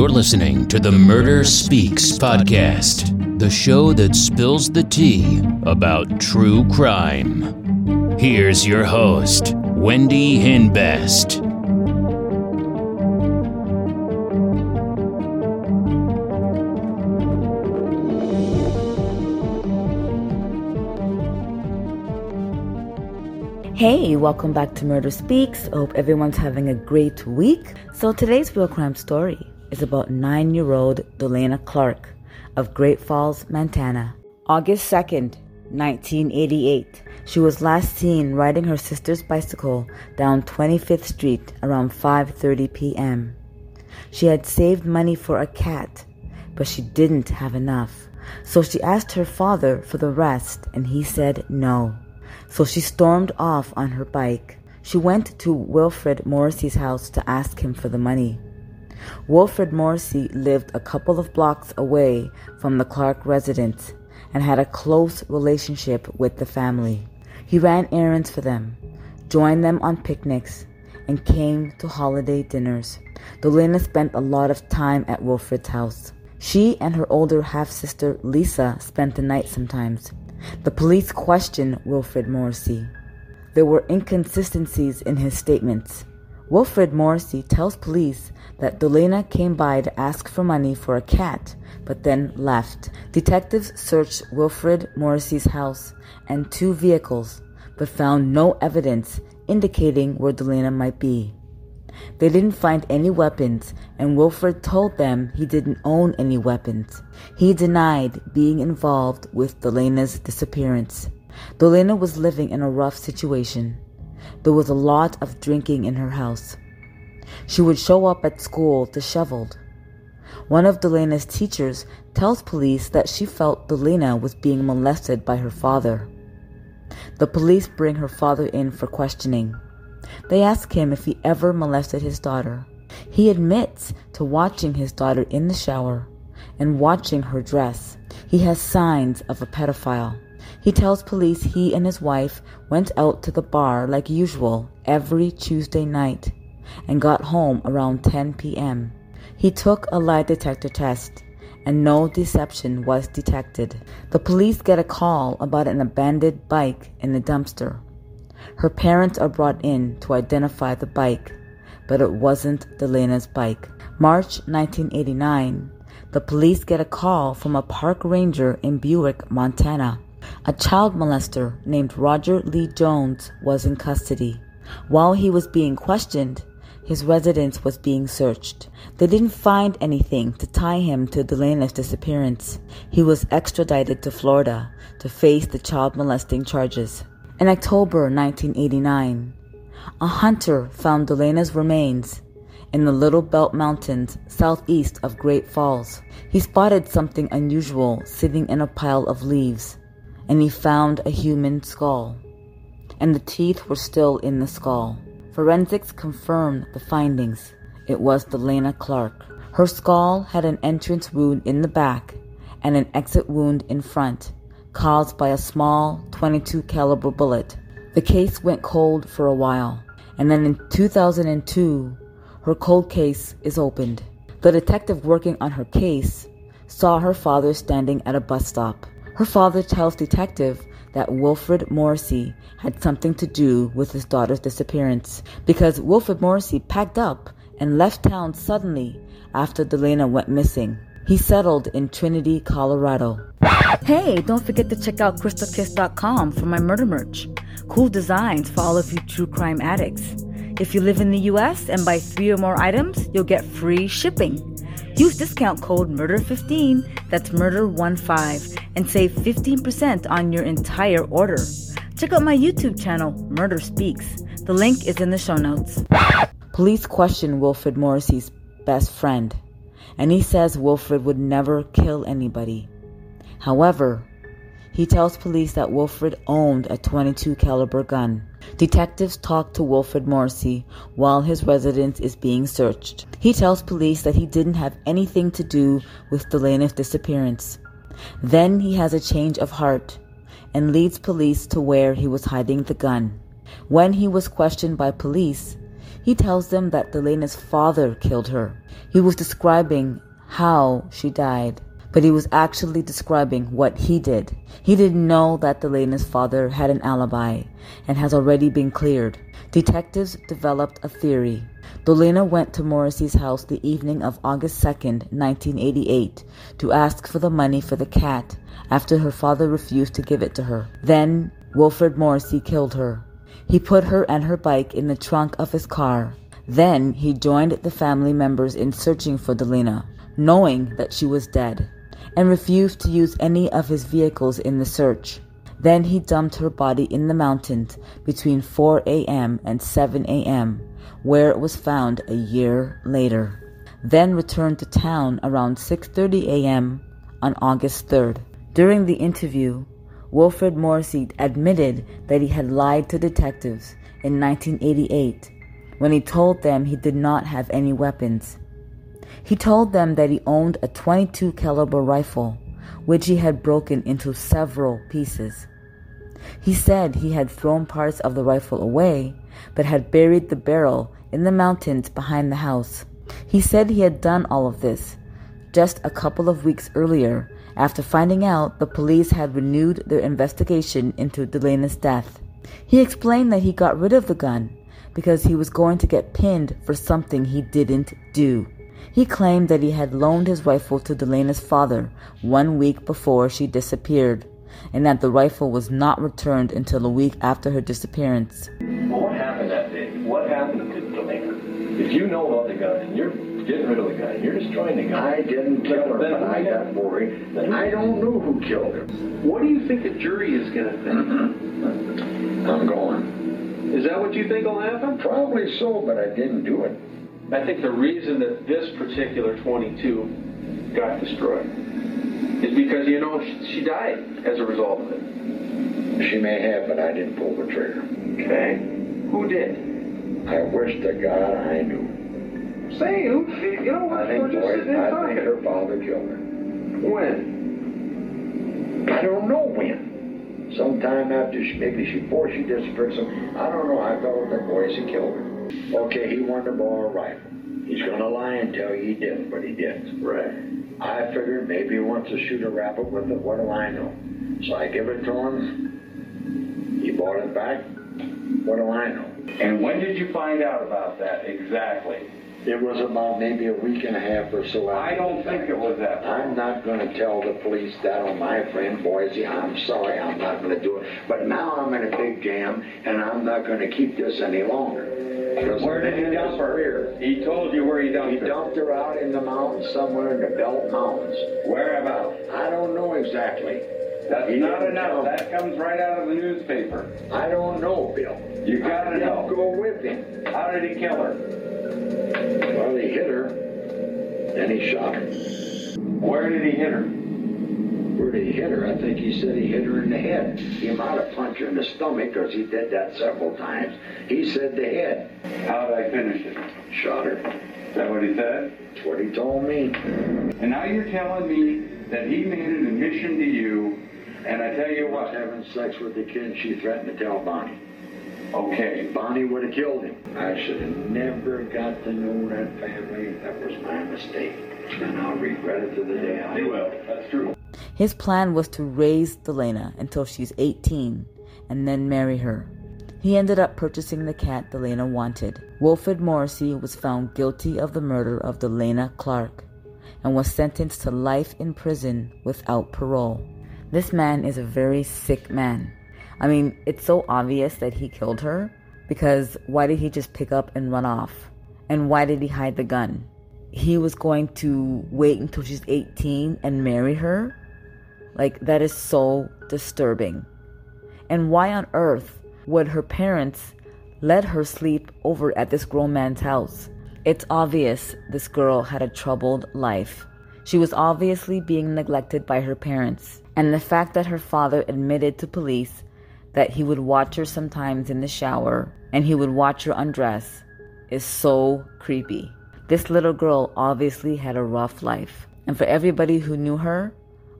You're listening to the Murder Speaks podcast, the show that spills the tea about true crime. Here's your host, Wendy Hinbest. Hey, welcome back to Murder Speaks. Hope everyone's having a great week. So, today's real crime story is about nine year old Delaina Clark of Great Falls, Montana. August 2nd, 1988. She was last seen riding her sister's bicycle down 25th Street around 5:30 p.m. She had saved money for a cat, but she didn't have enough. So she asked her father for the rest and he said no so she stormed off on her bike. She went to Wilfred Morrissey's house to ask him for the money. Wilfred Morrissey lived a couple of blocks away from the Clark residence and had a close relationship with the family. He ran errands for them, joined them on picnics, and came to holiday dinners. Delaina spent a lot of time at Wilfred's house. She and her older half sister Lisa spent the night sometimes. The police questioned Wilfred Morrissey. There were inconsistencies in his statements. Wilfred Morrissey tells police that Delaina came by to ask for money for a cat, but then left. Detectives searched Wilfred Morrissey's house and two vehicles, but found no evidence indicating where Delaina might be. They didn't find any weapons, and Wilfred told them he didn't own any weapons. He denied being involved with Delaina's disappearance. Delaina was living in a rough situation. There was a lot of drinking in her house. She would show up at school disheveled. One of Delaina's teachers tells police that she felt Delaina was being molested by her father. The police bring her father in for questioning. They ask him if he ever molested his daughter. He admits to watching his daughter in the shower and watching her dress. He has signs of a pedophile. He tells police he and his wife went out to the bar like usual every Tuesday night and got home around 10 p.m. He took a lie detector test and no deception was detected. The police get a call about an abandoned bike in the dumpster. Her parents are brought in to identify the bike, but it wasn't Delaina's bike. March 1989, the police get a call from a park ranger in Buick, Montana. A child molester named Roger Lee Jones was in custody. While he was being questioned, his residence was being searched. They didn't find anything to tie him to Delaina's disappearance. He was extradited to Florida to face the child molesting charges. In October 1989, a hunter found Delaina's remains in the Little Belt Mountains southeast of Great Falls. He spotted something unusual sitting in a pile of leaves, and he found a human skull. And the teeth were still in the skull. Forensics confirmed the findings. It was Delaina Clark. Her skull had an entrance wound in the back and an exit wound in front caused by a small 22 caliber bullet. The case went cold for a while, and then in 2002, her cold case is opened. The detective working on her case saw her father standing at a bus stop. Her father tells detective that Wilfred Morrissey had something to do with his daughter's disappearance because Wilfred Morrissey packed up and left town suddenly after Delaina went missing. He settled in Trinidad, Colorado. Hey, don't forget to check out crystalkiss.com for my murder merch. Cool designs for all of you true crime addicts. If you live in the US and buy three or more items, you'll get free shipping. Use discount code MURDER15, that's MURDER15, and save 15% on your entire order. Check out my YouTube channel, Murder Speaks. The link is in the show notes. Police question Wilfred Morrissey's best friend, and he says Wilfred would never kill anybody. However, he tells police that Wilfred owned a 22 caliber gun. Detectives talk to Wilfred Morrissey while his residence is being searched. He tells police that he didn't have anything to do with Delaina's disappearance. Then he has a change of heart and leads police to where he was hiding the gun. When he was questioned by police, He tells them that Delaina's father killed her. He was describing how she died, but he was actually describing what he did. He didn't know that Delaina's father had an alibi and has already been cleared. Detectives developed a theory. Delaina went to Morrissey's house the evening of August 2nd, 1988, to ask for the money for the cat after her father refused to give it to her. Then, Wilfred Morrissey killed her. He put her and her bike in the trunk of his car. Then he joined the family members in searching for Delaina, knowing that she was dead, and refused to use any of his vehicles in the search. Then he dumped her body in the mountains between 4 a.m. and 7 a.m., where it was found a year later. Then returned to town around 6:30 a.m. on August 3rd. During the interview, Wilfred Morrissey admitted that he had lied to detectives in 1988 when he told them he did not have any weapons. He told them that he owned a 22 caliber rifle which he had broken into several pieces. He said he had thrown parts of the rifle away but had buried the barrel in the mountains behind the house. He said he had done all of this just a couple of weeks earlier after finding out the police had renewed their investigation into Delaina's death. He explained that he got rid of the gun because he was going to get pinned for something he didn't do. He claimed that he had loaned his rifle to Delaina's father one week before she disappeared, and that the rifle was not returned until a week after her disappearance. Well, what happened that day? What happened to Delaina? If you know about the gun and you're getting rid of the gun, you're destroying the gun. I didn't kill her, but I got worried. That I don't know who killed her. What do you think the jury is going to think? I'm going. Is that what you think will happen? Probably so, but I didn't do it. I think the reason that this particular 22 got destroyed is because, you know, she, she died as a result of it. She may have, but I didn't pull the trigger. Okay. Who did? I wish to God I knew. Say, who, you know what? I think, boy, I think her father killed her. When? I don't know when. Sometime after she, maybe she, before she disappeared. Some, I don't know. I felt the boys had killed her. Okay, he wanted to borrow a rifle. He's gonna lie and tell you he didn't, but he didn't. Right. I figured maybe he wants to shoot a rabbit with it. What do I know? So I give it to him. He bought it back. What do I know? And when did you find out about that exactly? It was about maybe a week and a half or so. I don't the think it was that long. I'm not going to tell the police that on my friend Boise. I'm sorry, I'm not going to do it. But now I'm in a big jam, and I'm not going to keep this any longer. Where did he dump her? He told you where he dumped He her. dumped her out in the mountains somewhere in the Belt Mountains. Whereabouts? I don't know exactly. That's He not enough. That comes right out of the newspaper. I don't know, Bill. You gotta I know. go with him. How did he kill her? Well, he hit her, then he shot her. Where did he hit her? He hit her? I think he said he hit her in the head. He might have punched her in the stomach because he did that several times. He said the head. How did I finish it? Shot her. Is that what he said? That's what he told me. And now you're telling me that he made an admission to you, and I tell you was what, having sex with the kid she threatened to tell Bonnie. okay, Bonnie would have killed him. I should have never got to know that family. That was my mistake. And I'll regret it to the day I you will. That's true. His plan was to raise Delaina until she's 18 and then marry her. He ended up purchasing the cat Delaina wanted. Wilfred Morrissey was found guilty of the murder of Delaina Clark and was sentenced to life in prison without parole. This man is a very sick man. I mean, it's so obvious that he killed her because why did he just pick up and run off? And why did he hide the gun? He was going to wait until she's 18 and marry her? Like, that is so disturbing. And why on earth would her parents let her sleep over at this grown man's house? It's obvious this girl had a troubled life. She was obviously being neglected by her parents. And the fact that her father admitted to police that he would watch her sometimes in the shower and he would watch her undress is so creepy. This little girl obviously had a rough life. And for everybody who knew her,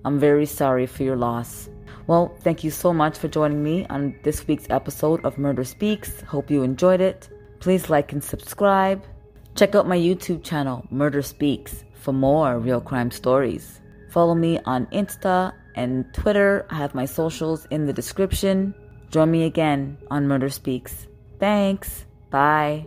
I'm very sorry for your loss. Well, thank you so much for joining me on this week's episode of Murder Speaks. Hope you enjoyed it. Please like and subscribe. Check out my YouTube channel, Murder Speaks, for more real crime stories. Follow me on Insta and Twitter. I have my socials in the description. Join me again on Murder Speaks. Thanks. Bye.